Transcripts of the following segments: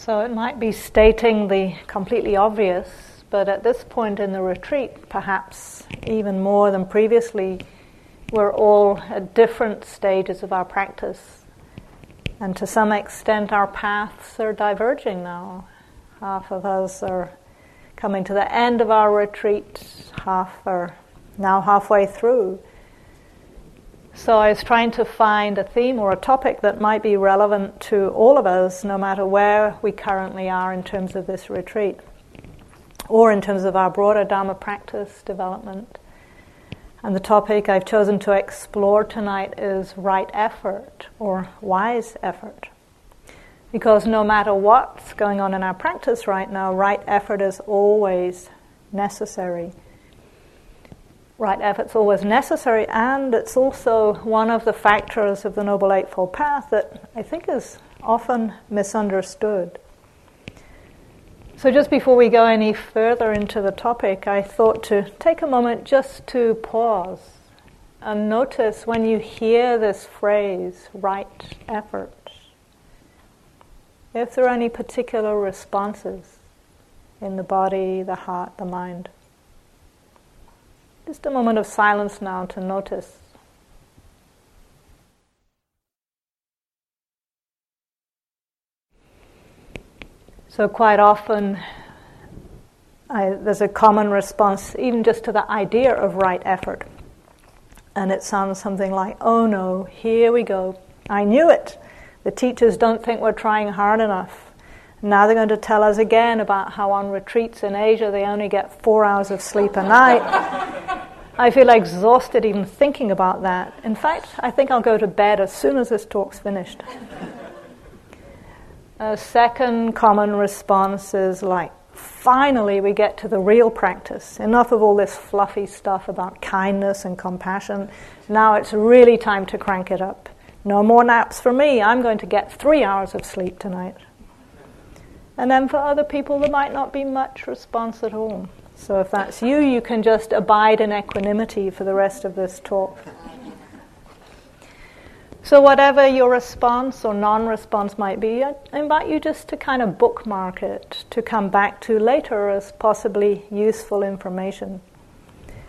So it might be stating the completely obvious, but at this point in the retreat, perhaps even more than previously, we're all at different stages of our practice. And to some extent, our paths are diverging now. Half of us are coming to the end of our retreat, half are now halfway through. So I was trying to find a theme or a topic that might be relevant to all of us, no matter where we currently are in terms of this retreat, or in terms of our broader Dharma practice development. And the topic I've chosen to explore tonight is right effort or wise effort. Because no matter what's going on in our practice right now, right effort is always necessary right effort's always necessary, and it's also one of the factors of the Noble Eightfold Path that I think is often misunderstood. So, just before we go any further into the topic, I thought to take a moment just to pause and notice when you hear this phrase, right effort, if there are any particular responses in the body, the heart, the mind. Just a moment of silence now to notice. So, quite often, I, there's a common response, even just to the idea of right effort. And it sounds something like, oh no, here we go. I knew it. The teachers don't think we're trying hard enough. Now they're going to tell us again about how on retreats in Asia they only get four hours of sleep a night. I feel exhausted even thinking about that. In fact, I think I'll go to bed as soon as this talk's finished. A second common response is like, finally we get to the real practice. Enough of all this fluffy stuff about kindness and compassion. Now it's really time to crank it up. No more naps for me. I'm going to get three hours of sleep tonight. And then for other people, there might not be much response at all. So if that's you, you can just abide in equanimity for the rest of this talk. So, whatever your response or non response might be, I invite you just to kind of bookmark it to come back to later as possibly useful information.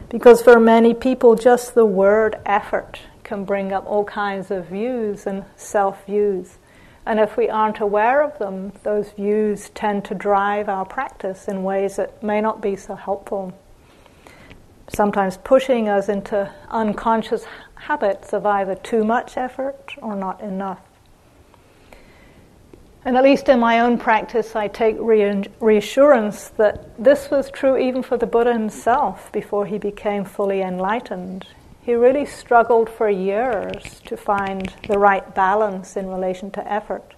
Because for many people, just the word effort can bring up all kinds of views and self views. And if we aren't aware of them, those views tend to drive our practice in ways that may not be so helpful. Sometimes pushing us into unconscious habits of either too much effort or not enough. And at least in my own practice, I take reassurance that this was true even for the Buddha himself before he became fully enlightened he really struggled for years to find the right balance in relation to effort.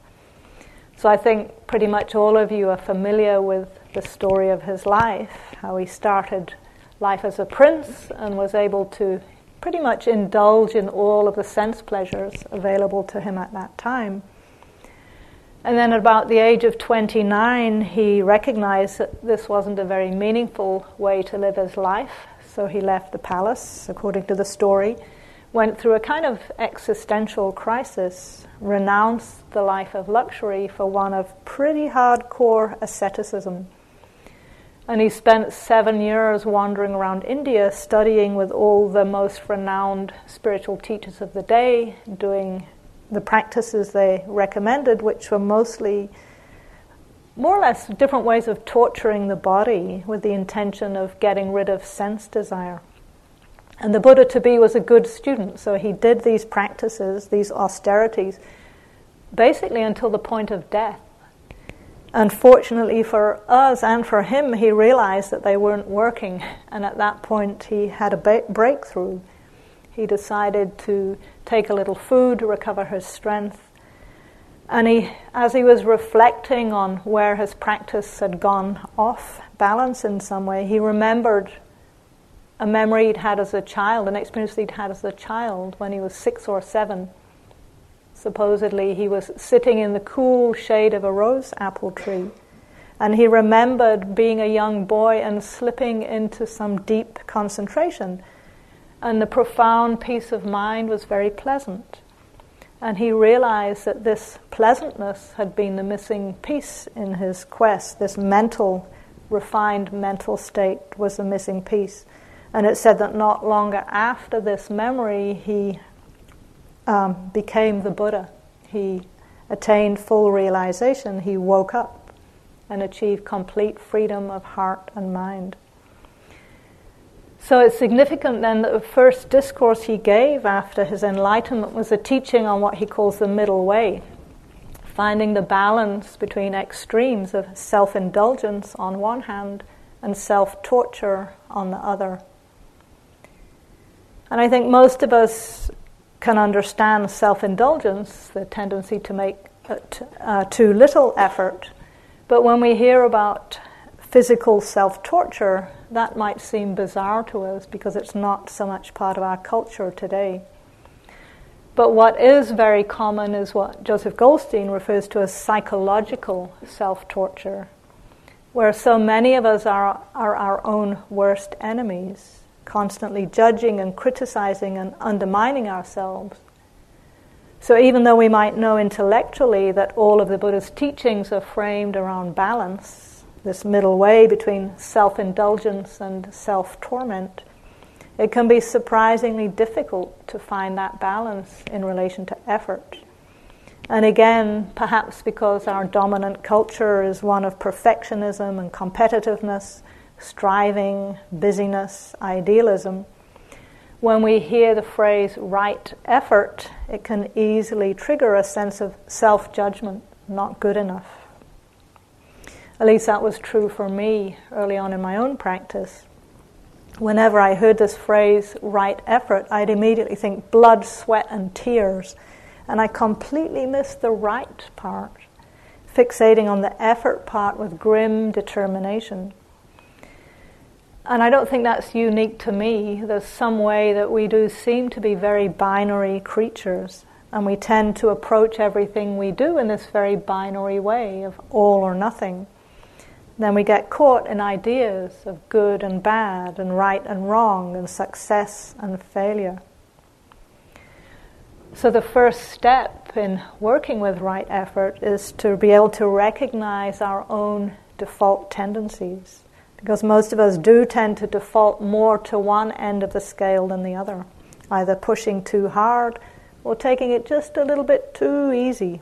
So I think pretty much all of you are familiar with the story of his life, how he started life as a prince and was able to pretty much indulge in all of the sense pleasures available to him at that time. And then about the age of 29, he recognized that this wasn't a very meaningful way to live his life, so he left the palace, according to the story, went through a kind of existential crisis, renounced the life of luxury for one of pretty hardcore asceticism. And he spent seven years wandering around India, studying with all the most renowned spiritual teachers of the day, doing the practices they recommended, which were mostly more or less different ways of torturing the body with the intention of getting rid of sense desire. And the Buddha to be was a good student, so he did these practices, these austerities, basically until the point of death. Unfortunately for us and for him, he realized that they weren't working, and at that point he had a ba- breakthrough. He decided to take a little food, recover his strength, and he, as he was reflecting on where his practice had gone off balance in some way, he remembered a memory he'd had as a child, an experience he'd had as a child when he was six or seven. Supposedly, he was sitting in the cool shade of a rose apple tree. And he remembered being a young boy and slipping into some deep concentration. And the profound peace of mind was very pleasant. And he realized that this pleasantness had been the missing piece in his quest. This mental, refined mental state was the missing piece. And it said that not longer after this memory, he um, became the Buddha. He attained full realization. He woke up and achieved complete freedom of heart and mind. So it's significant then that the first discourse he gave after his enlightenment was a teaching on what he calls the middle way, finding the balance between extremes of self indulgence on one hand and self torture on the other. And I think most of us can understand self indulgence, the tendency to make uh, uh, too little effort. But when we hear about physical self torture, that might seem bizarre to us because it's not so much part of our culture today. But what is very common is what Joseph Goldstein refers to as psychological self torture, where so many of us are, are our own worst enemies, constantly judging and criticizing and undermining ourselves. So, even though we might know intellectually that all of the Buddha's teachings are framed around balance, this middle way between self indulgence and self torment, it can be surprisingly difficult to find that balance in relation to effort. And again, perhaps because our dominant culture is one of perfectionism and competitiveness, striving, busyness, idealism, when we hear the phrase right effort, it can easily trigger a sense of self judgment, not good enough. At least that was true for me early on in my own practice. Whenever I heard this phrase, right effort, I'd immediately think blood, sweat, and tears. And I completely missed the right part, fixating on the effort part with grim determination. And I don't think that's unique to me. There's some way that we do seem to be very binary creatures, and we tend to approach everything we do in this very binary way of all or nothing then we get caught in ideas of good and bad, and right and wrong, and success and failure. So, the first step in working with right effort is to be able to recognize our own default tendencies. Because most of us do tend to default more to one end of the scale than the other, either pushing too hard or taking it just a little bit too easy.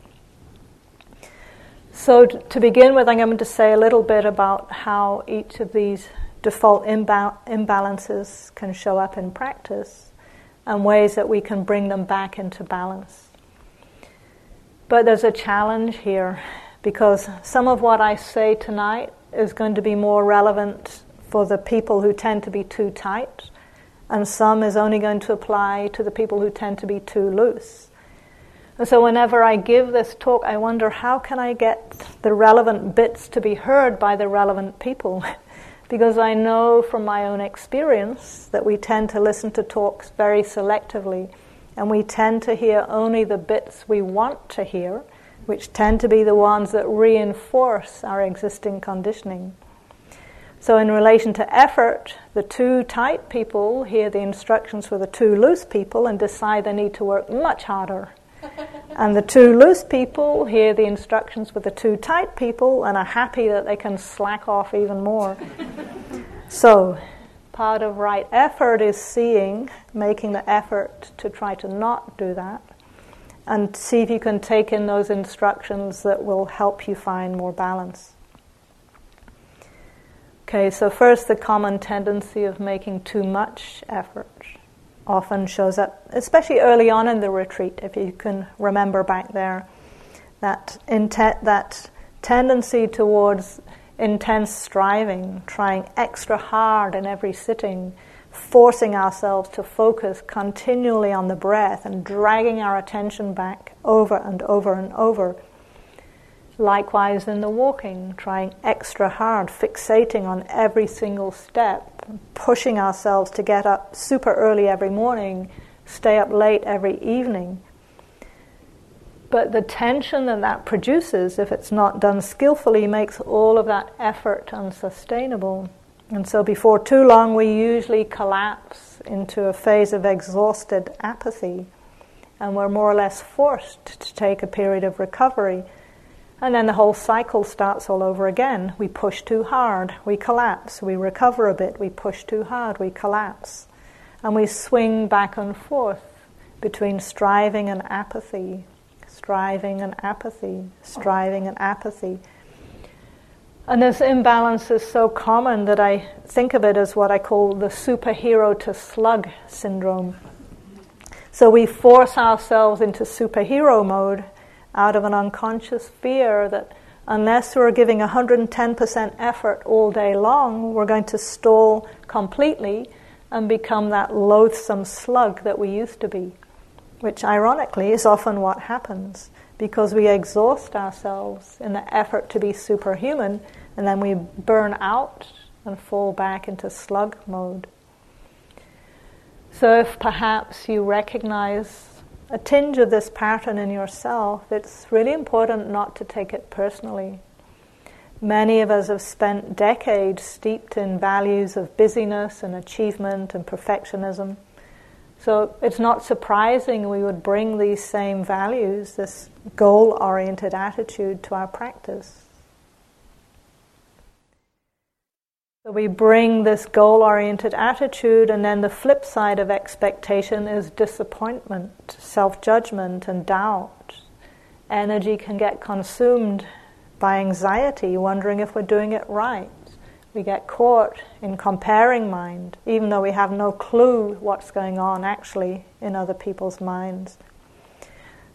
So, to begin with, I'm going to say a little bit about how each of these default imbal- imbalances can show up in practice and ways that we can bring them back into balance. But there's a challenge here because some of what I say tonight is going to be more relevant for the people who tend to be too tight, and some is only going to apply to the people who tend to be too loose. And so whenever I give this talk, I wonder how can I get the relevant bits to be heard by the relevant people? because I know from my own experience that we tend to listen to talks very selectively and we tend to hear only the bits we want to hear, which tend to be the ones that reinforce our existing conditioning. So, in relation to effort, the too tight people hear the instructions for the too loose people and decide they need to work much harder and the too loose people hear the instructions with the too tight people and are happy that they can slack off even more. so, part of right effort is seeing, making the effort to try to not do that, and see if you can take in those instructions that will help you find more balance. Okay, so first, the common tendency of making too much effort often shows up, especially early on in the retreat, if you can remember back there, that, intent, that tendency towards intense striving, trying extra hard in every sitting, forcing ourselves to focus continually on the breath and dragging our attention back over and over and over. Likewise, in the walking, trying extra hard, fixating on every single step, pushing ourselves to get up super early every morning, stay up late every evening. But the tension that that produces, if it's not done skillfully, makes all of that effort unsustainable. And so, before too long, we usually collapse into a phase of exhausted apathy and we're more or less forced to take a period of recovery. And then the whole cycle starts all over again. We push too hard, we collapse. We recover a bit, we push too hard, we collapse. And we swing back and forth between striving and apathy, striving and apathy, striving and apathy. And this imbalance is so common that I think of it as what I call the superhero to slug syndrome. So we force ourselves into superhero mode out of an unconscious fear that unless we're giving 110% effort all day long, we're going to stall completely and become that loathsome slug that we used to be, which ironically is often what happens because we exhaust ourselves in the effort to be superhuman and then we burn out and fall back into slug mode. So, if perhaps you recognize a tinge of this pattern in yourself, it's really important not to take it personally. Many of us have spent decades steeped in values of busyness and achievement and perfectionism. So it's not surprising we would bring these same values, this goal oriented attitude, to our practice. So we bring this goal oriented attitude, and then the flip side of expectation is disappointment, self judgment, and doubt. Energy can get consumed by anxiety, wondering if we're doing it right. We get caught in comparing mind, even though we have no clue what's going on actually in other people's minds.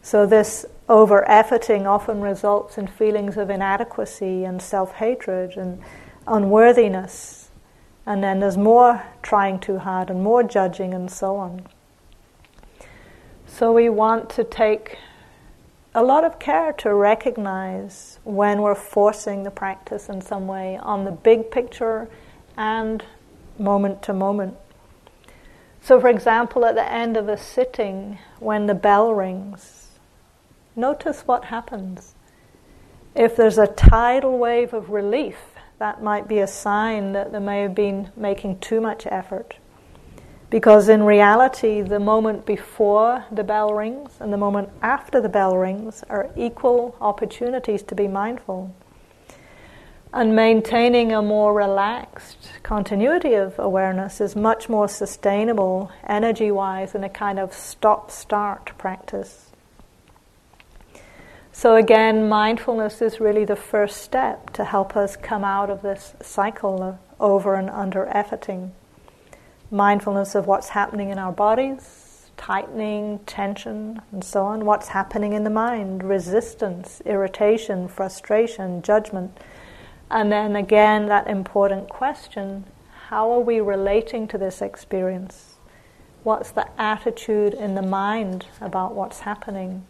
So, this over efforting often results in feelings of inadequacy and self hatred and unworthiness, and then there's more trying too hard and more judging and so on. So we want to take a lot of care to recognize when we're forcing the practice in some way on the big picture and moment to moment. So, for example, at the end of a sitting, when the bell rings, notice what happens. If there's a tidal wave of relief, that might be a sign that they may have been making too much effort. Because in reality, the moment before the bell rings and the moment after the bell rings are equal opportunities to be mindful. And maintaining a more relaxed continuity of awareness is much more sustainable energy wise than a kind of stop start practice. So, again, mindfulness is really the first step to help us come out of this cycle of over and under efforting. Mindfulness of what's happening in our bodies, tightening, tension, and so on, what's happening in the mind, resistance, irritation, frustration, judgment. And then again, that important question how are we relating to this experience? What's the attitude in the mind about what's happening?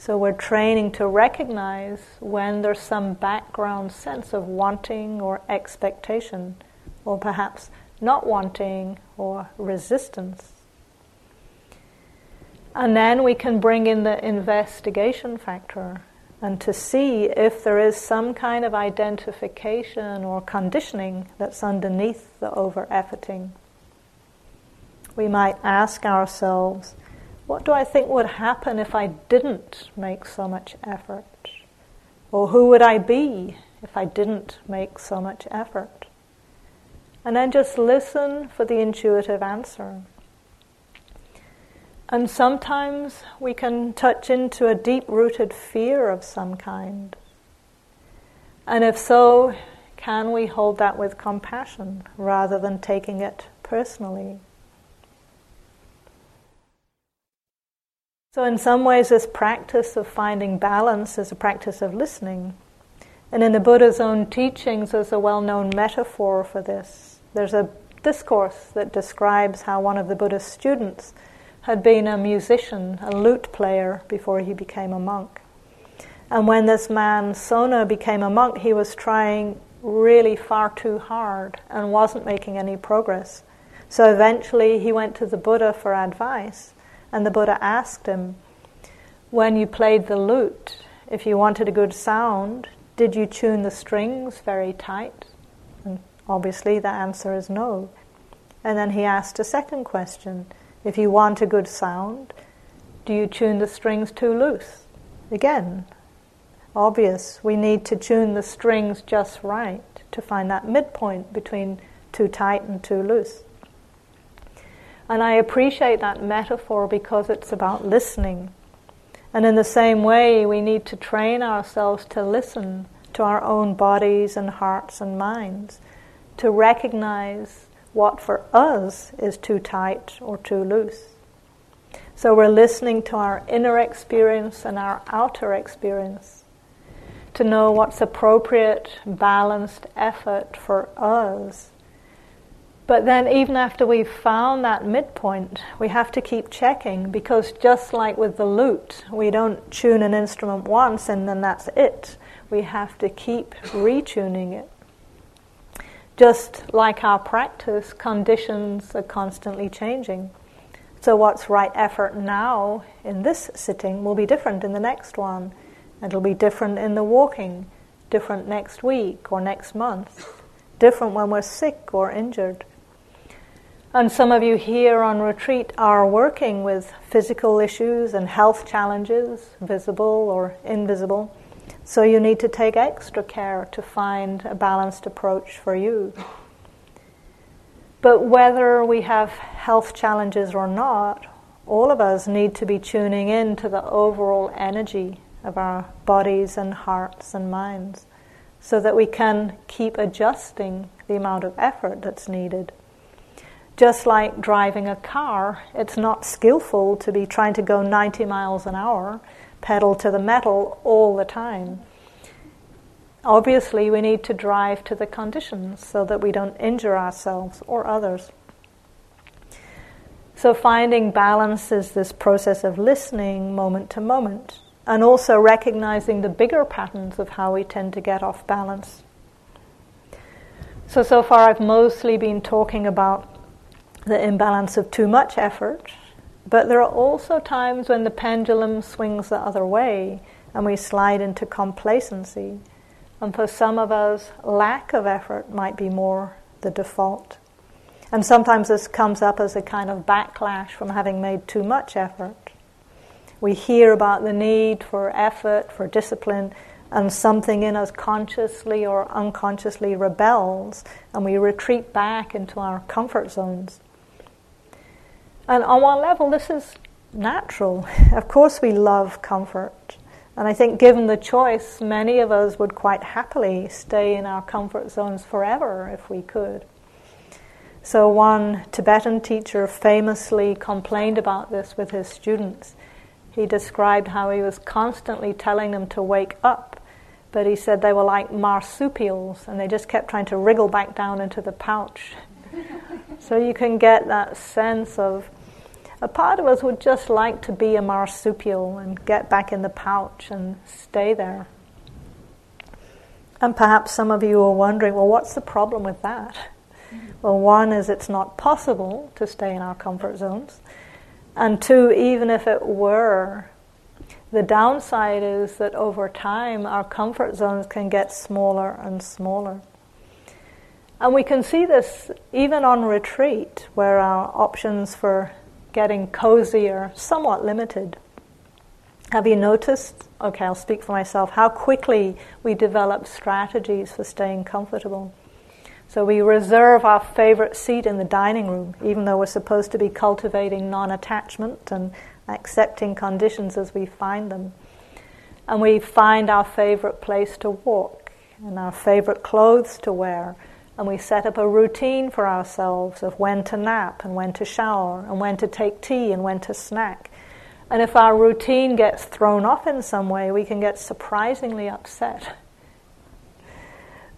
So we're training to recognize when there's some background sense of wanting or expectation, or perhaps not wanting or resistance. And then we can bring in the investigation factor and to see if there is some kind of identification or conditioning that's underneath the over efforting. We might ask ourselves, what do I think would happen if I didn't make so much effort? Or who would I be if I didn't make so much effort? And then just listen for the intuitive answer. And sometimes we can touch into a deep rooted fear of some kind. And if so, can we hold that with compassion rather than taking it personally? So, in some ways, this practice of finding balance is a practice of listening. And in the Buddha's own teachings, there's a well known metaphor for this. There's a discourse that describes how one of the Buddha's students had been a musician, a lute player, before he became a monk. And when this man, Sona, became a monk, he was trying really far too hard and wasn't making any progress. So eventually he went to the Buddha for advice. And the Buddha asked him, when you played the lute, if you wanted a good sound, did you tune the strings very tight? And obviously the answer is no. And then he asked a second question if you want a good sound, Do you tune the strings too loose? Again, obvious. We need to tune the strings just right to find that midpoint between too tight and too loose. And I appreciate that metaphor because it's about listening. And in the same way, we need to train ourselves to listen to our own bodies and hearts and minds, to recognize what for us is too tight or too loose. So we're listening to our inner experience and our outer experience to know what's appropriate, balanced effort for us. But then, even after we've found that midpoint, we have to keep checking because just like with the lute, we don't tune an instrument once and then that's it. We have to keep retuning it. Just like our practice, conditions are constantly changing. So, what's right effort now in this sitting will be different in the next one. It'll be different in the walking, different next week or next month, different when we're sick or injured. And some of you here on retreat are working with physical issues and health challenges, visible or invisible. So you need to take extra care to find a balanced approach for you. But whether we have health challenges or not, all of us need to be tuning in to the overall energy of our bodies and hearts and minds so that we can keep adjusting the amount of effort that's needed. Just like driving a car, it's not skillful to be trying to go 90 miles an hour pedal to the metal all the time. Obviously, we need to drive to the conditions so that we don't injure ourselves or others. So, finding balance is this process of listening moment to moment and also recognizing the bigger patterns of how we tend to get off balance. So, so far, I've mostly been talking about the imbalance of too much effort but there are also times when the pendulum swings the other way and we slide into complacency. And for some of us, lack of effort might be more the default. And sometimes this comes up as a kind of backlash from having made too much effort. We hear about the need for effort, for discipline, and something in us consciously or unconsciously rebels, and we retreat back into our comfort zones. And on one level, this is natural. Of course, we love comfort. And I think, given the choice, many of us would quite happily stay in our comfort zones forever if we could. So, one Tibetan teacher famously complained about this with his students. He described how he was constantly telling them to wake up, but he said they were like marsupials and they just kept trying to wriggle back down into the pouch. so, you can get that sense of a part of us would just like to be a marsupial and get back in the pouch and stay there. And perhaps some of you are wondering, well, what's the problem with that? Well, one is it's not possible to stay in our comfort zones. And two, even if it were, the downside is that over time our comfort zones can get smaller and smaller. And we can see this even on retreat, where our options for getting cozier, somewhat limited. Have you noticed? Okay, I'll speak for myself. How quickly we develop strategies for staying comfortable. So we reserve our favorite seat in the dining room, even though we're supposed to be cultivating non attachment and accepting conditions as we find them. And we find our favorite place to walk and our favorite clothes to wear and we set up a routine for ourselves of when to nap and when to shower and when to take tea and when to snack. And if our routine gets thrown off in some way, we can get surprisingly upset.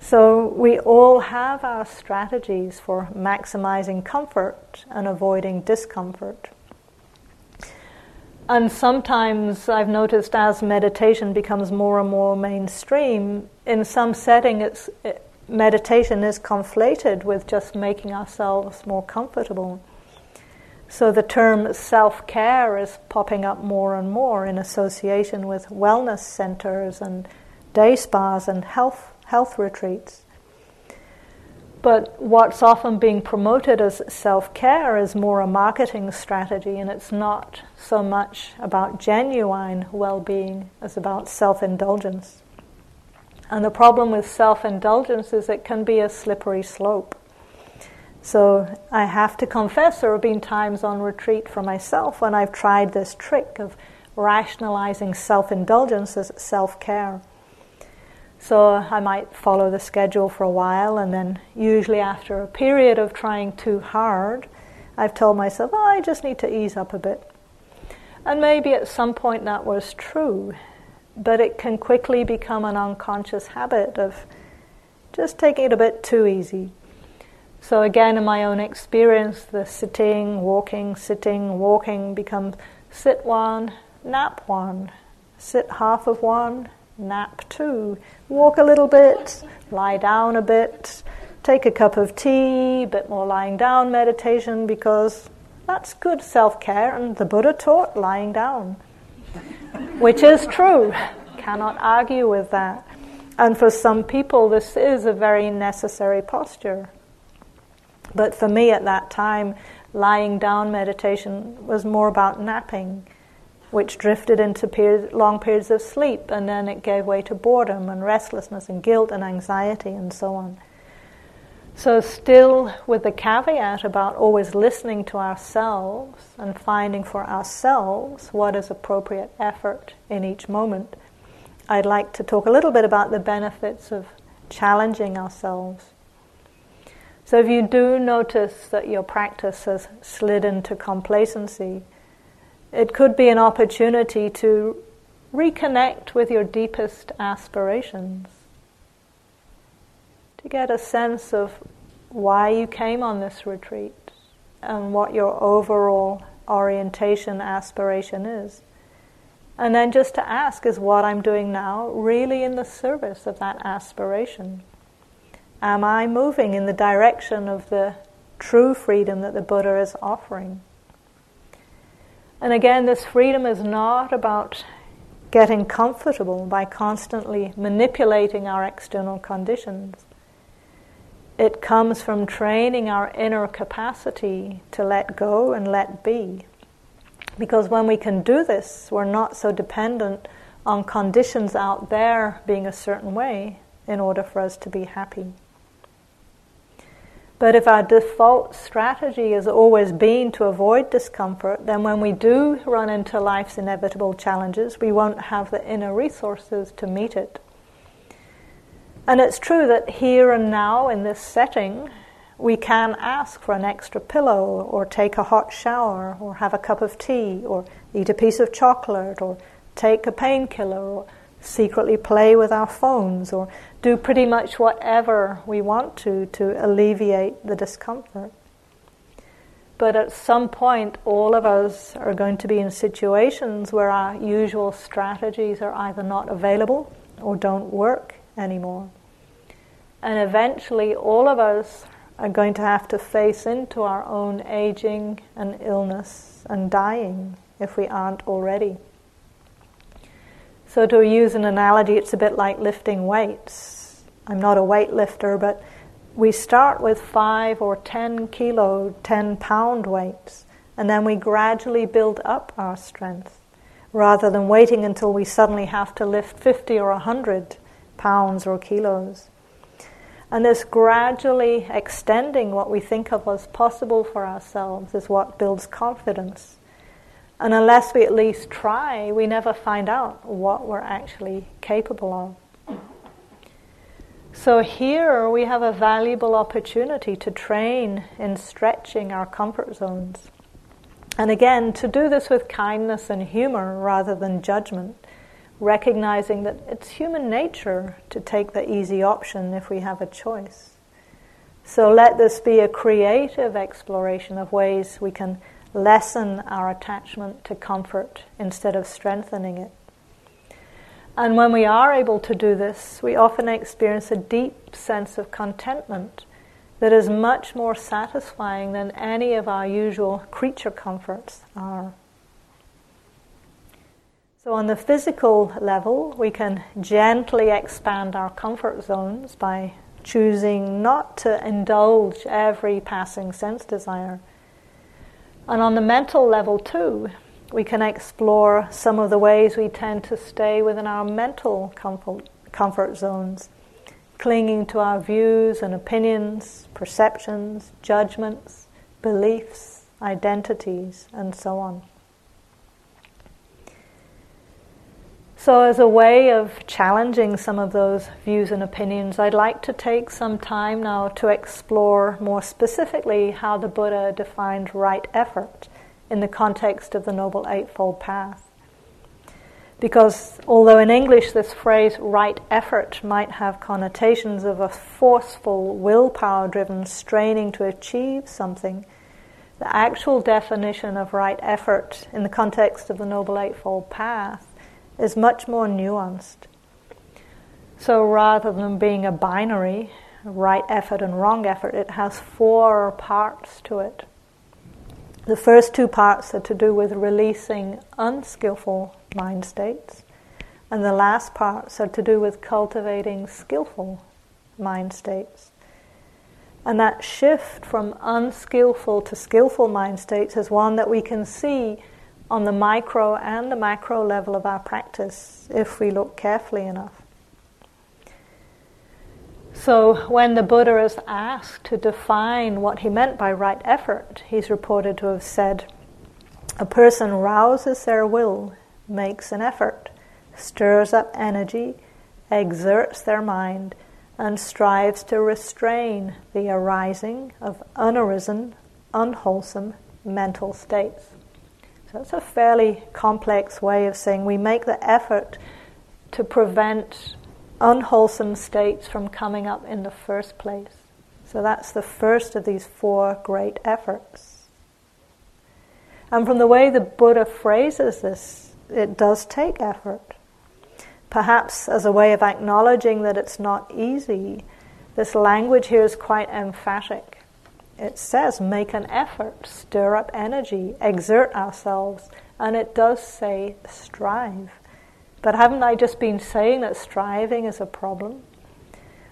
So, we all have our strategies for maximizing comfort and avoiding discomfort. And sometimes I've noticed as meditation becomes more and more mainstream, in some setting it's, it, meditation is conflated with just making ourselves more comfortable. So the term self care is popping up more and more in association with wellness centers and day spas and health, health retreats. But what's often being promoted as self care is more a marketing strategy, and it's not so much about genuine well being as about self indulgence. And the problem with self indulgence is it can be a slippery slope. So I have to confess, there have been times on retreat for myself when I've tried this trick of rationalizing self indulgence as self care. So I might follow the schedule for a while, and then usually after a period of trying too hard, I've told myself, oh, I just need to ease up a bit. And maybe at some point that was true, but it can quickly become an unconscious habit of just taking it a bit too easy. So, again, in my own experience, the sitting, walking, sitting, walking becomes sit one, nap one, sit half of one, nap two, walk a little bit, lie down a bit, take a cup of tea, a bit more lying down meditation because that's good self care, and the Buddha taught lying down, which is true. Cannot argue with that. And for some people, this is a very necessary posture. But for me at that time, lying down meditation was more about napping which drifted into period, long periods of sleep, and then it gave way to boredom and restlessness and guilt and anxiety and so on. So, still with the caveat about always listening to ourselves and finding for ourselves what is appropriate effort in each moment, I'd like to talk a little bit about the benefits of challenging ourselves. So, if you do notice that your practice has slid into complacency, it could be an opportunity to reconnect with your deepest aspirations, to get a sense of why you came on this retreat and what your overall orientation aspiration is. And then just to ask, is what I'm doing now really in the service of that aspiration? Am I moving in the direction of the true freedom that the Buddha is offering? And again, this freedom is not about getting comfortable by constantly manipulating our external conditions. It comes from training our inner capacity to let go and let be. Because when we can do this, we're not so dependent on conditions out there being a certain way in order for us to be happy. But if our default strategy has always been to avoid discomfort, then when we do run into life's inevitable challenges, we won't have the inner resources to meet it. And it's true that here and now in this setting, we can ask for an extra pillow, or take a hot shower, or have a cup of tea, or eat a piece of chocolate, or take a painkiller, or secretly play with our phones, or do pretty much whatever we want to to alleviate the discomfort. But at some point, all of us are going to be in situations where our usual strategies are either not available or don't work anymore. And eventually, all of us are going to have to face into our own aging and illness and dying if we aren't already. So, to use an analogy, it's a bit like lifting weights. I'm not a weightlifter, but we start with five or ten kilo, ten pound weights, and then we gradually build up our strength rather than waiting until we suddenly have to lift 50 or 100 pounds or kilos. And this gradually extending what we think of as possible for ourselves is what builds confidence. And unless we at least try, we never find out what we're actually capable of. So here we have a valuable opportunity to train in stretching our comfort zones. And again, to do this with kindness and humor rather than judgment, recognizing that it's human nature to take the easy option if we have a choice. So let this be a creative exploration of ways we can lessen our attachment to comfort instead of strengthening it. And when we are able to do this, we often experience a deep sense of contentment that is much more satisfying than any of our usual creature comforts are. So, on the physical level, we can gently expand our comfort zones by choosing not to indulge every passing sense desire. And on the mental level, too, we can explore some of the ways we tend to stay within our mental comfort, comfort zones, clinging to our views and opinions, perceptions, judgments, beliefs, identities, and so on. So, as a way of challenging some of those views and opinions, I'd like to take some time now to explore more specifically how the Buddha defined right effort in the context of the Noble Eightfold Path. Because although in English this phrase right effort might have connotations of a forceful, willpower driven straining to achieve something, the actual definition of right effort in the context of the Noble Eightfold Path is much more nuanced. So rather than being a binary, right effort and wrong effort, it has four parts to it. The first two parts are to do with releasing unskillful mind states, and the last parts are to do with cultivating skillful mind states. And that shift from unskillful to skillful mind states is one that we can see on the micro and the macro level of our practice if we look carefully enough. So, when the Buddha is asked to define what he meant by right effort, he's reported to have said, A person rouses their will, makes an effort, stirs up energy, exerts their mind, and strives to restrain the arising of unarisen, unwholesome mental states. So, that's a fairly complex way of saying we make the effort to prevent unwholesome states from coming up in the first place. So that's the first of these four great efforts. And from the way the Buddha phrases this, it does take effort. Perhaps as a way of acknowledging that it's not easy, this language here is quite emphatic. It says, make an effort, stir up energy, exert ourselves, and it does say, strive. But haven't I just been saying that striving is a problem?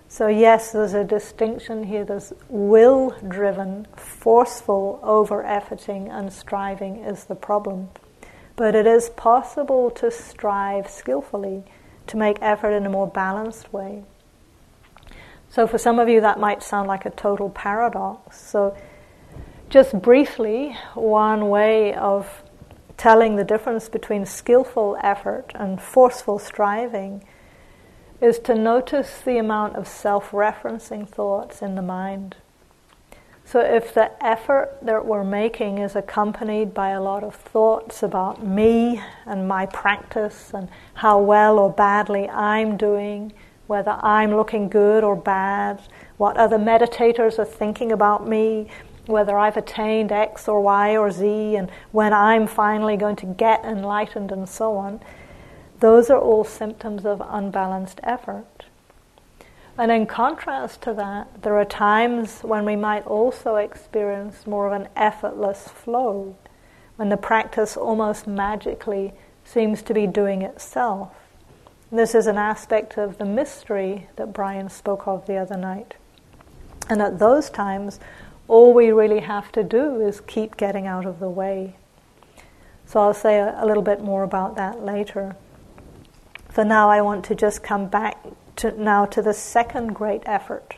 So, yes, there's a distinction here. There's will driven, forceful over efforting and striving is the problem. But it is possible to strive skillfully, to make effort in a more balanced way. So, for some of you, that might sound like a total paradox. So, just briefly, one way of telling the difference between skillful effort and forceful striving is to notice the amount of self referencing thoughts in the mind. So, if the effort that we're making is accompanied by a lot of thoughts about me and my practice and how well or badly I'm doing, whether I'm looking good or bad, what other meditators are thinking about me, whether I've attained X or Y or Z, and when I'm finally going to get enlightened, and so on, those are all symptoms of unbalanced effort. And in contrast to that, there are times when we might also experience more of an effortless flow, when the practice almost magically seems to be doing itself. This is an aspect of the mystery that Brian spoke of the other night. And at those times, all we really have to do is keep getting out of the way. So I'll say a, a little bit more about that later. For now, I want to just come back to now to the second great effort.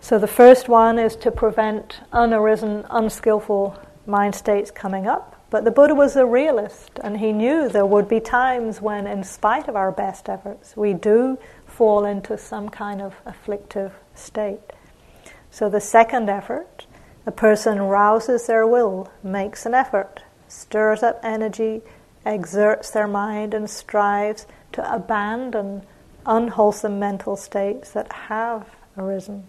So the first one is to prevent unarisen, unskillful mind states coming up. But the Buddha was a realist, and he knew there would be times when, in spite of our best efforts, we do fall into some kind of afflictive state. So the second effort, a person rouses their will, makes an effort, stirs up energy, exerts their mind, and strives to abandon unwholesome mental states that have arisen.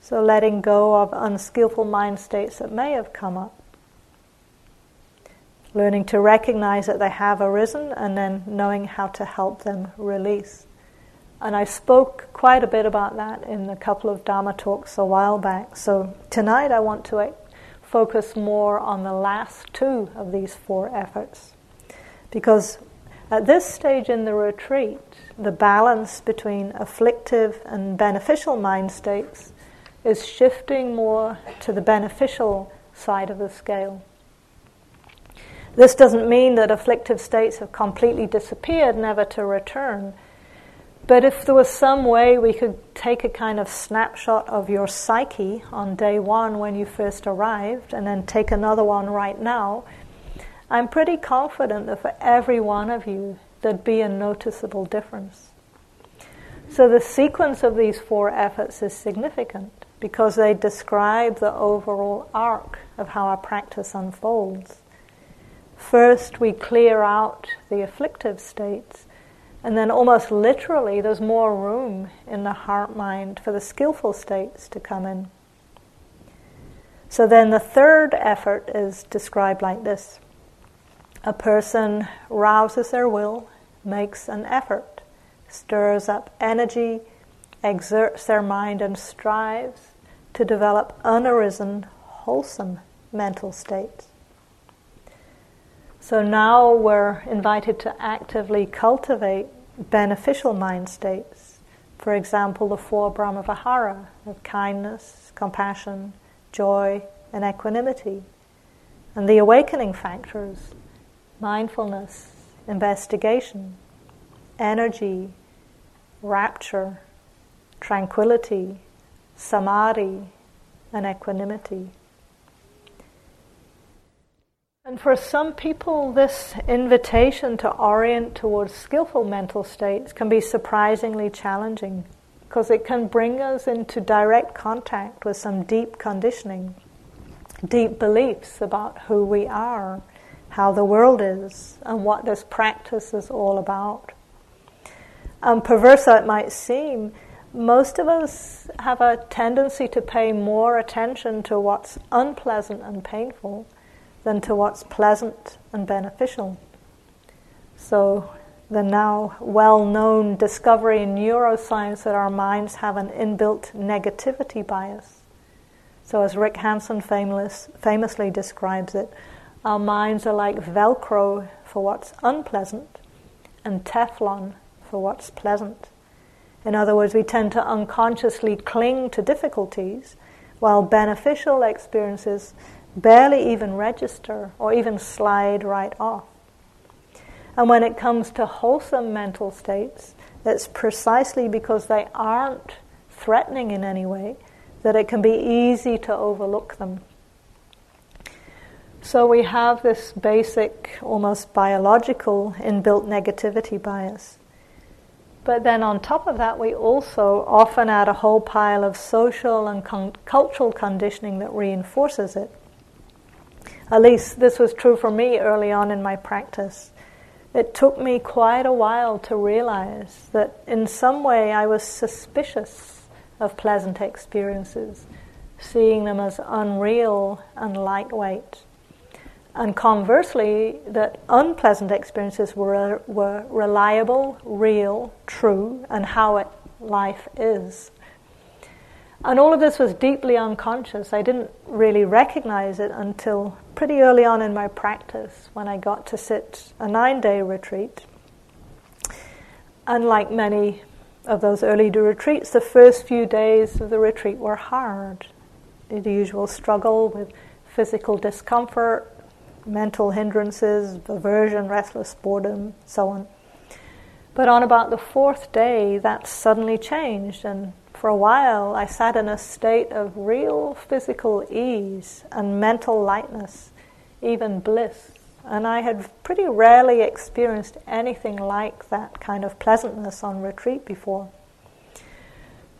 So letting go of unskillful mind states that may have come up. Learning to recognize that they have arisen and then knowing how to help them release. And I spoke quite a bit about that in a couple of Dharma talks a while back. So tonight I want to focus more on the last two of these four efforts. Because At this stage in the retreat, the balance between afflictive and beneficial mind states is shifting more to the beneficial side of the scale. This doesn't mean that afflictive states have completely disappeared, never to return. But if there was some way we could take a kind of snapshot of your psyche on day one when you first arrived, and then take another one right now, I'm pretty confident that for every one of you, there'd be a noticeable difference. So the sequence of these four efforts is significant because they describe the overall arc of how our practice unfolds. First, we clear out the afflictive states, and then almost literally, there's more room in the heart mind for the skillful states to come in. So then the third effort is described like this a person rouses their will, makes an effort, stirs up energy, exerts their mind, and strives to develop unarisen, wholesome mental states. So now we're invited to actively cultivate beneficial mind states. For example, the four Brahmavihara of kindness, compassion, joy, and equanimity. And the awakening factors mindfulness, investigation, energy, rapture, tranquility, samadhi, and equanimity. And for some people, this invitation to orient towards skillful mental states can be surprisingly challenging because it can bring us into direct contact with some deep conditioning, deep beliefs about who we are, how the world is, and what this practice is all about. And perverse though it might seem, most of us have a tendency to pay more attention to what's unpleasant and painful than to what's pleasant and beneficial. So, the now well known discovery in neuroscience that our minds have an inbuilt negativity bias. So, as Rick Hanson famous, famously describes it, our minds are like Velcro for what's unpleasant and Teflon for what's pleasant. In other words, we tend to unconsciously cling to difficulties while beneficial experiences barely even register or even slide right off. And when it comes to wholesome mental states, it's precisely because they aren't threatening in any way that it can be easy to overlook them. So we have this basic, almost biological, inbuilt negativity bias. But then on top of that, we also often add a whole pile of social and con- cultural conditioning that reinforces it. At least this was true for me early on in my practice. It took me quite a while to realize that in some way I was suspicious of pleasant experiences, seeing them as unreal and lightweight. And conversely, that unpleasant experiences were, were reliable, real, true, and how it, life is. And all of this was deeply unconscious. I didn't really recognize it until pretty early on in my practice when I got to sit a nine day retreat. Unlike many of those early retreats, the first few days of the retreat were hard. The usual struggle with physical discomfort, mental hindrances, aversion, restless boredom, so on. But on about the fourth day, that suddenly changed, and for a while I sat in a state of real physical ease and mental lightness, even bliss. And I had pretty rarely experienced anything like that kind of pleasantness on retreat before.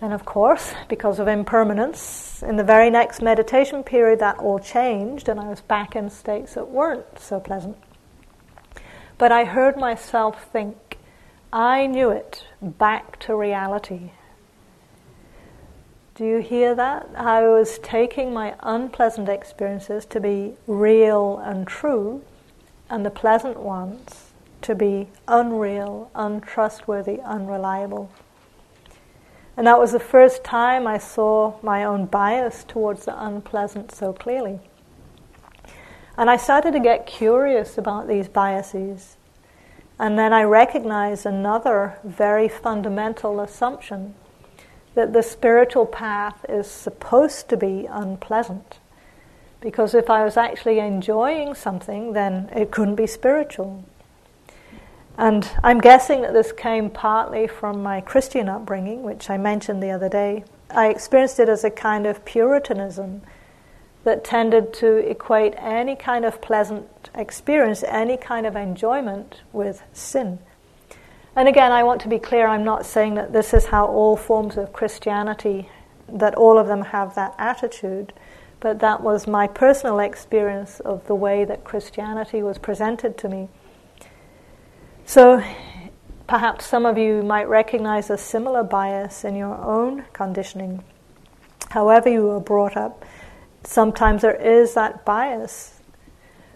And of course, because of impermanence, in the very next meditation period, that all changed, and I was back in states that weren't so pleasant. But I heard myself think, I knew it, back to reality. Do you hear that? I was taking my unpleasant experiences to be real and true, and the pleasant ones to be unreal, untrustworthy, unreliable. And that was the first time I saw my own bias towards the unpleasant so clearly. And I started to get curious about these biases. And then I recognized another very fundamental assumption that the spiritual path is supposed to be unpleasant. Because if I was actually enjoying something, then it couldn't be spiritual. And I'm guessing that this came partly from my Christian upbringing, which I mentioned the other day. I experienced it as a kind of Puritanism that tended to equate any kind of pleasant experience, any kind of enjoyment with sin. And again, I want to be clear I'm not saying that this is how all forms of Christianity, that all of them have that attitude, but that was my personal experience of the way that Christianity was presented to me. So perhaps some of you might recognize a similar bias in your own conditioning. However, you were brought up, sometimes there is that bias.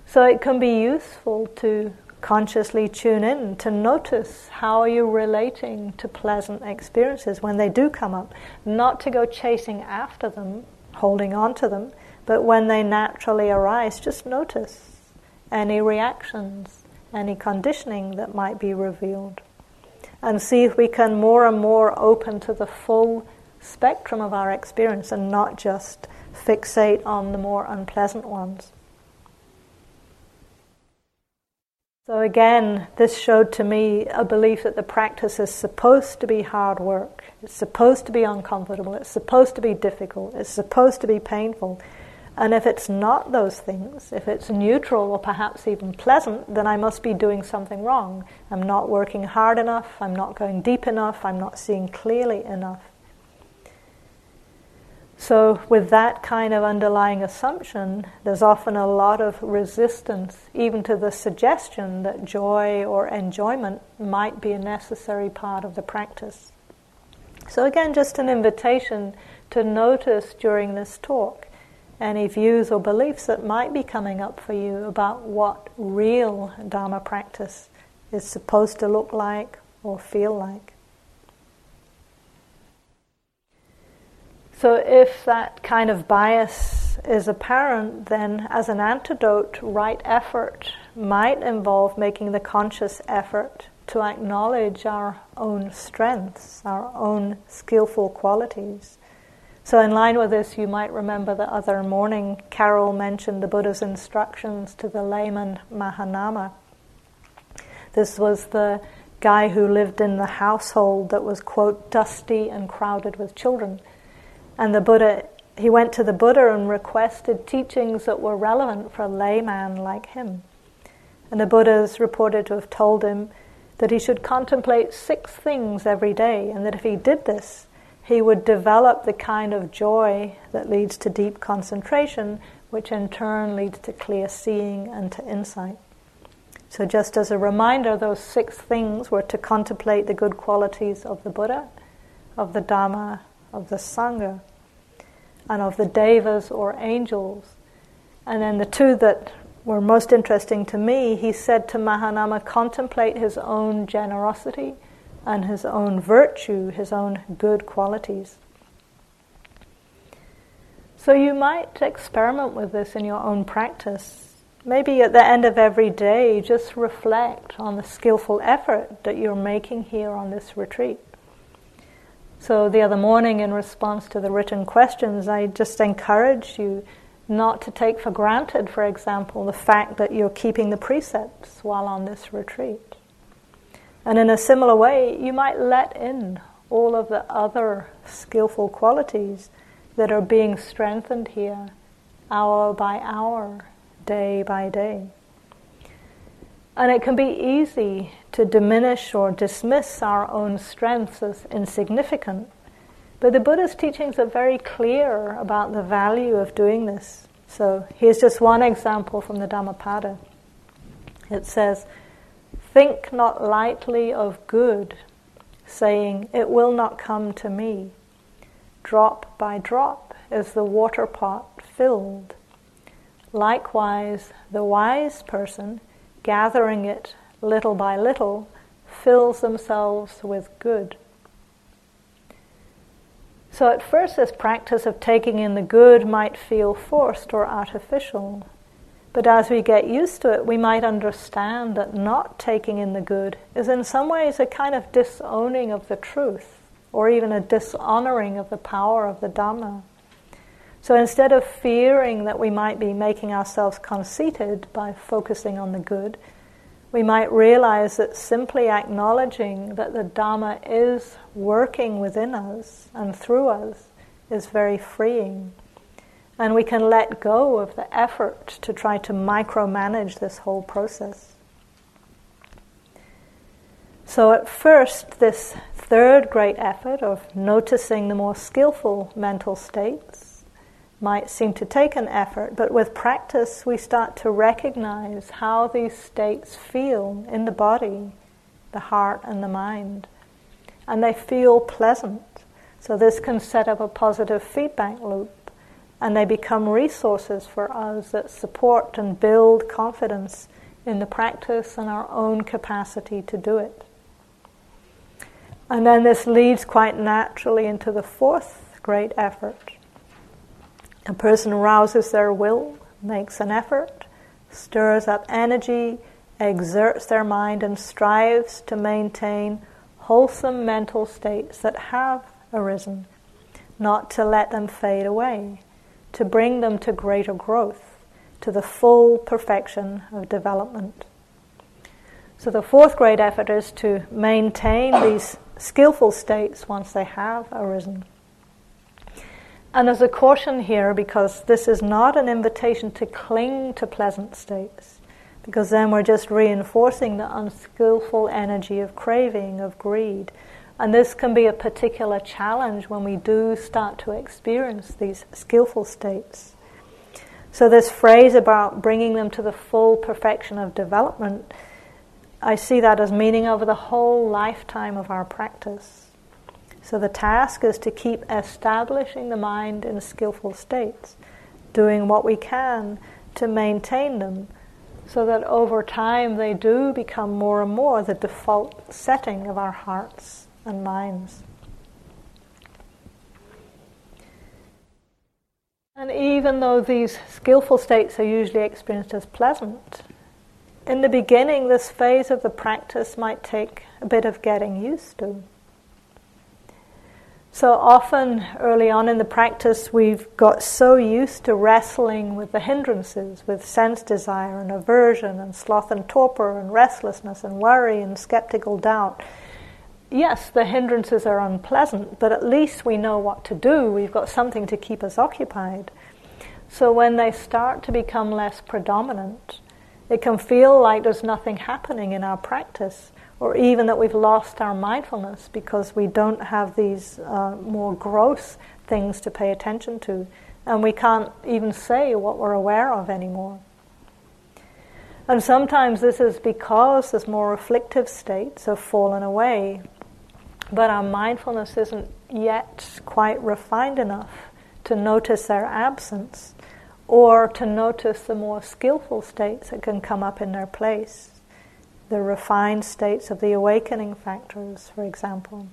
So it can be useful to consciously tune in to notice how are you relating to pleasant experiences when they do come up not to go chasing after them holding on to them but when they naturally arise just notice any reactions any conditioning that might be revealed and see if we can more and more open to the full spectrum of our experience and not just fixate on the more unpleasant ones. So, again, this showed to me a belief that the practice is supposed to be hard work. It's supposed to be uncomfortable. It's supposed to be difficult. It's supposed to be painful. And if it's not those things, if it's neutral or perhaps even pleasant, then I must be doing something wrong. I'm not working hard enough, I'm not going deep enough, I'm not seeing clearly enough. So, with that kind of underlying assumption, there's often a lot of resistance, even to the suggestion that joy or enjoyment might be a necessary part of the practice. So, again, just an invitation to notice during this talk any views or beliefs that might be coming up for you about what real Dharma practice is supposed to look like or feel like. So, if that kind of bias is apparent, then as an antidote, right effort might involve making the conscious effort to acknowledge our own strengths, our own skillful qualities. So, in line with this, you might remember the other morning Carol mentioned the Buddha's instructions to the layman Mahanama. This was the guy who lived in the household that was, quote, dusty and crowded with children. And the Buddha, he went to the Buddha and requested teachings that were relevant for a layman like him. And the Buddha is reported to have told him that he should contemplate six things every day, and that if he did this, he would develop the kind of joy that leads to deep concentration, which in turn leads to clear seeing and to insight. So, just as a reminder, those six things were to contemplate the good qualities of the Buddha, of the Dhamma, of the Sangha, and of the devas or angels. And then the two that were most interesting to me, he said to Mahanama, contemplate his own generosity and his own virtue, his own good qualities. So you might experiment with this in your own practice. Maybe at the end of every day, just reflect on the skillful effort that you're making here on this retreat. So the other morning, in response to the written questions, I just encouraged you not to take for granted, for example, the fact that you're keeping the precepts while on this retreat. And in a similar way, you might let in all of the other skillful qualities that are being strengthened here, hour by hour, day by day. And it can be easy to diminish or dismiss our own strengths as insignificant. But the Buddha's teachings are very clear about the value of doing this. So here's just one example from the Dhammapada. It says, Think not lightly of good, saying, It will not come to me. Drop by drop is the water pot filled. Likewise, the wise person, gathering it little by little, fills themselves with good. So, at first, this practice of taking in the good might feel forced or artificial. But as we get used to it, we might understand that not taking in the good is in some ways a kind of disowning of the truth, or even a dishonoring of the power of the Dhamma. So instead of fearing that we might be making ourselves conceited by focusing on the good, we might realize that simply acknowledging that the Dharma is working within us and through us is very freeing. And we can let go of the effort to try to micromanage this whole process. So, at first, this third great effort of noticing the more skillful mental states might seem to take an effort, but with practice we start to recognize how these states feel in the body, the heart, and the mind. And they feel pleasant. So this can set up a positive feedback loop, and they become resources for us that support and build confidence in the practice and our own capacity to do it. And then this leads quite naturally into the fourth great effort a person rouses their will, makes an effort, stirs up energy, exerts their mind, and strives to maintain wholesome mental states that have arisen, not to let them fade away, to bring them to greater growth, to the full perfection of development. So, the fourth great effort is to maintain these skillful states once they have arisen. And there's a caution here because this is not an invitation to cling to pleasant states, because then we're just reinforcing the unskillful energy of craving, of greed. And this can be a particular challenge when we do start to experience these skillful states. So, this phrase about bringing them to the full perfection of development, I see that as meaning over the whole lifetime of our practice. So the task is to keep establishing the mind in skillful states, doing what we can to maintain them so that over time they do become more and more the default setting of our hearts and minds. And even though these skillful states are usually experienced as pleasant, in the beginning, this phase of the practice might take a bit of getting used to. So often, early on in the practice, we've got so used to wrestling with the hindrances, with sense desire and aversion, and sloth and torpor, and restlessness and worry and skeptical doubt. Yes, the hindrances are unpleasant, but at least we know what to do. We've got something to keep us occupied. So when they start to become less predominant, it can feel like there's nothing happening in our practice or even that we've lost our mindfulness because we don't have these uh, more gross things to pay attention to, and we can't even say what we're aware of anymore. And sometimes this is because this more afflictive states have fallen away, but our mindfulness isn't yet quite refined enough to notice their absence or to notice the more skillful states that can come up in their place the refined states of the awakening factors, for example.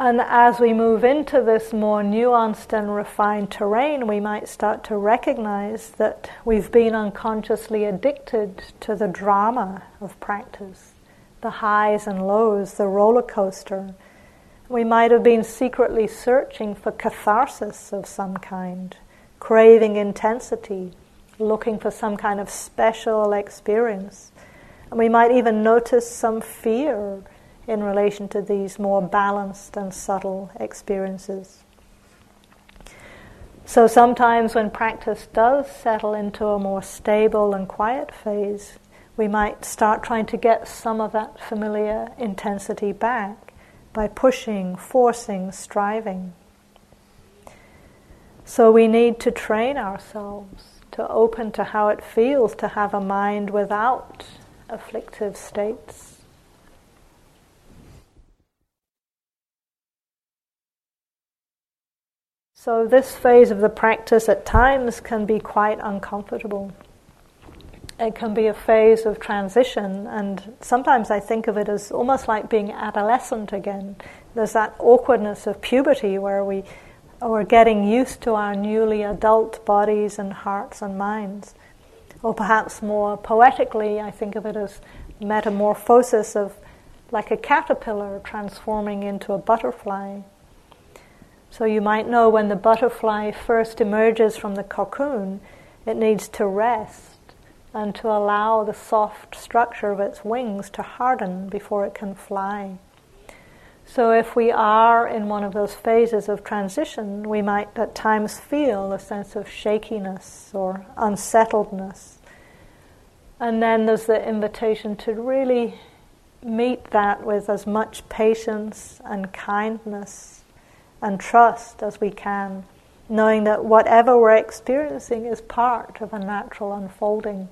And as we move into this more nuanced and refined terrain, we might start to recognize that we've been unconsciously addicted to the drama of practice, the highs and lows, the roller coaster. We might have been secretly searching for catharsis of some kind, craving intensity, looking for some kind of special experience. And we might even notice some fear in relation to these more balanced and subtle experiences. So sometimes when practice does settle into a more stable and quiet phase, we might start trying to get some of that familiar intensity back by pushing, forcing, striving. So we need to train ourselves to open to how it feels to have a mind without afflictive states. So, this phase of the practice at times can be quite uncomfortable. It can be a phase of transition, and sometimes I think of it as almost like being adolescent again. There's that awkwardness of puberty where we or getting used to our newly adult bodies and hearts and minds. Or perhaps more poetically, I think of it as metamorphosis of like a caterpillar transforming into a butterfly. So you might know when the butterfly first emerges from the cocoon, it needs to rest and to allow the soft structure of its wings to harden before it can fly. So, if we are in one of those phases of transition, we might at times feel a sense of shakiness or unsettledness. And then there's the invitation to really meet that with as much patience and kindness and trust as we can, knowing that whatever we're experiencing is part of a natural unfolding.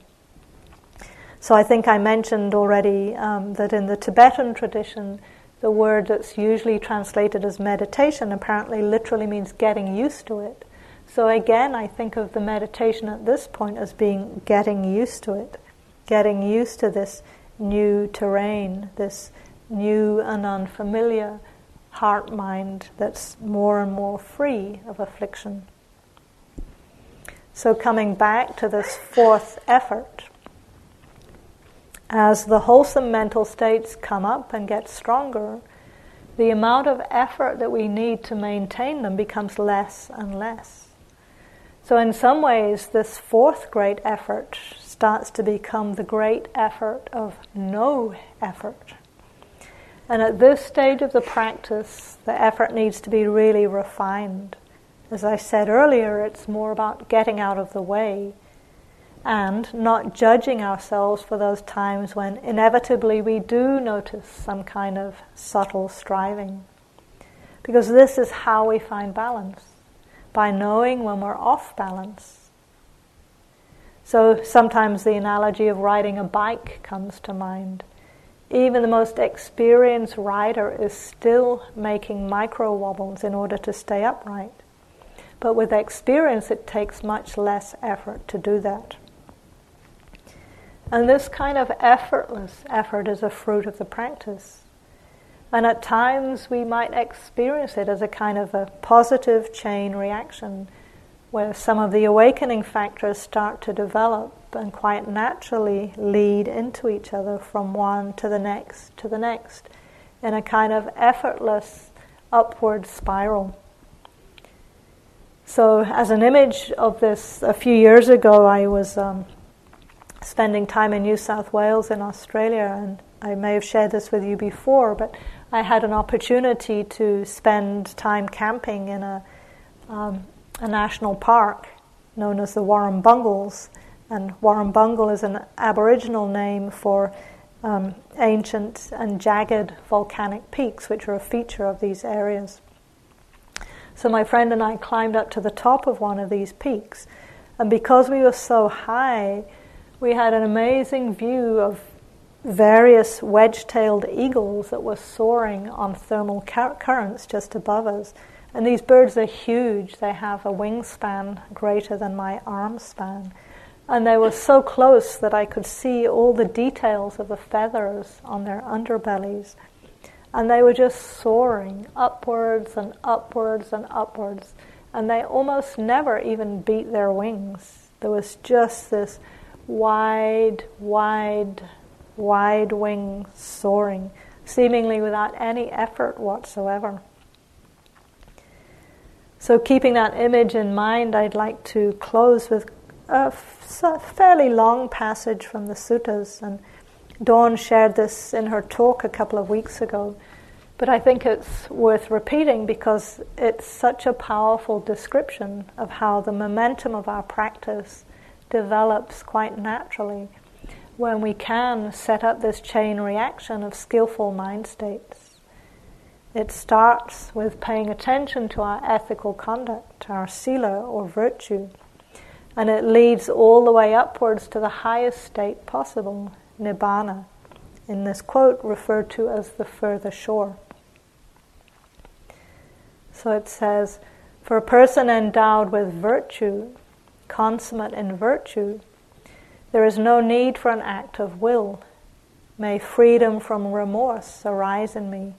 So I think I mentioned already um, that in the Tibetan tradition, the word that's usually translated as meditation apparently literally means getting used to it. So again, I think of the meditation at this point as being getting used to it, getting used to this new terrain, this new and unfamiliar heart mind that's more and more free of affliction. So, coming back to this fourth effort, as the wholesome mental states come up and get stronger, the amount of effort that we need to maintain them becomes less and less. So, in some ways, this fourth great effort starts to become the great effort of no effort. And at this stage of the practice, the effort needs to be really refined. As I said earlier, it's more about getting out of the way and not judging ourselves for those times when inevitably we do notice some kind of subtle striving. Because this is how we find balance by knowing when we're off balance. So sometimes the analogy of riding a bike comes to mind. Even the most experienced rider is still making micro wobbles in order to stay upright. But with experience, it takes much less effort to do that. And this kind of effortless effort is a fruit of the practice. And at times we might experience it as a kind of a positive chain reaction where some of the awakening factors start to develop and quite naturally lead into each other from one to the next to the next in a kind of effortless upward spiral. So, as an image of this, a few years ago, I was um, spending time in New South Wales in Australia, and I may have shared this with you before, but I had an opportunity to spend time camping in a, um, a national park known as the Warrumbungles. And Warrumbungle is an Aboriginal name for um, ancient and jagged volcanic peaks, which are a feature of these areas. So my friend and I climbed up to the top of one of these peaks, and because we were so high, we had an amazing view of various wedge tailed eagles that were soaring on thermal currents just above us. And these birds are huge, they have a wingspan greater than my arm span. And they were so close that I could see all the details of the feathers on their underbellies. And they were just soaring upwards and upwards and upwards. And they almost never even beat their wings. There was just this wide, wide, wide wing soaring, seemingly without any effort whatsoever. So, keeping that image in mind, I'd like to close with a fairly long passage from the suttas. And Dawn shared this in her talk a couple of weeks ago. But I think it's worth repeating because it's such a powerful description of how the momentum of our practice develops quite naturally when we can set up this chain reaction of skillful mind states. It starts with paying attention to our ethical conduct, our sila or virtue, and it leads all the way upwards to the highest state possible, nibbana, in this quote referred to as the further shore. So it says, for a person endowed with virtue, consummate in virtue, there is no need for an act of will. May freedom from remorse arise in me.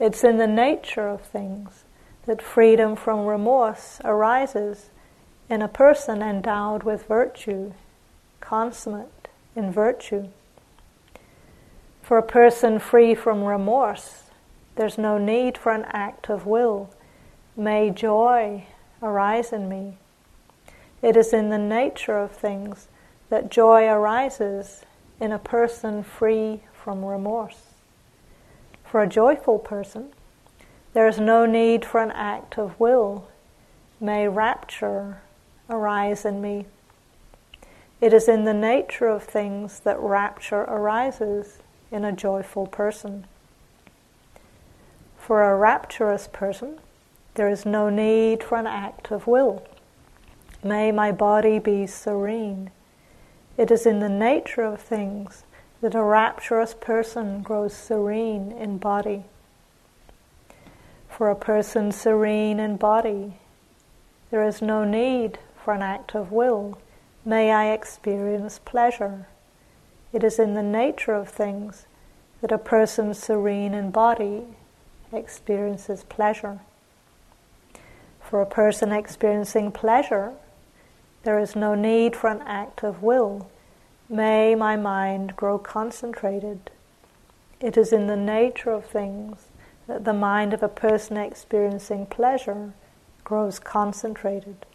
It's in the nature of things that freedom from remorse arises in a person endowed with virtue, consummate in virtue. For a person free from remorse, there's no need for an act of will. May joy arise in me. It is in the nature of things that joy arises in a person free from remorse. For a joyful person, there is no need for an act of will. May rapture arise in me. It is in the nature of things that rapture arises in a joyful person. For a rapturous person, there is no need for an act of will. May my body be serene. It is in the nature of things that a rapturous person grows serene in body. For a person serene in body, there is no need for an act of will. May I experience pleasure. It is in the nature of things that a person serene in body experiences pleasure. For a person experiencing pleasure, there is no need for an act of will. May my mind grow concentrated. It is in the nature of things that the mind of a person experiencing pleasure grows concentrated.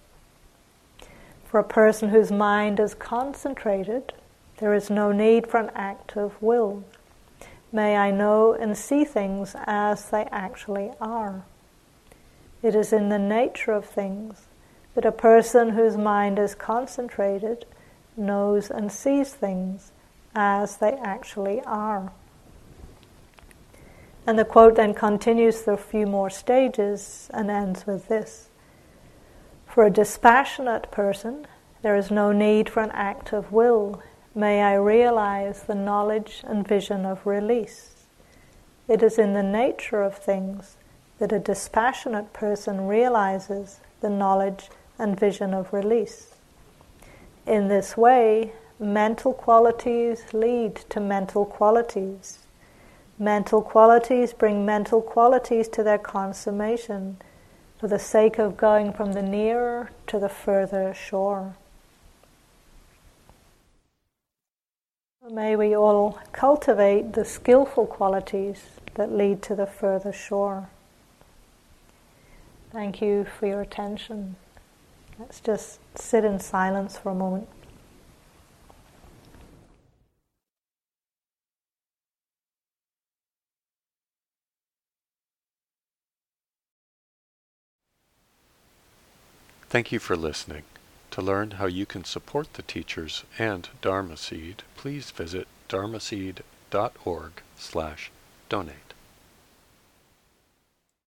For a person whose mind is concentrated, there is no need for an act of will. May I know and see things as they actually are. It is in the nature of things that a person whose mind is concentrated knows and sees things as they actually are. And the quote then continues through a few more stages and ends with this For a dispassionate person, there is no need for an act of will. May I realize the knowledge and vision of release. It is in the nature of things that a dispassionate person realizes the knowledge and vision of release. In this way, mental qualities lead to mental qualities. Mental qualities bring mental qualities to their consummation for the sake of going from the nearer to the further shore. May we all cultivate the skillful qualities that lead to the further shore. Thank you for your attention. Let's just sit in silence for a moment. Thank you for listening. To learn how you can support the teachers and Dharma Seed, please visit dharmaseed.org slash donate.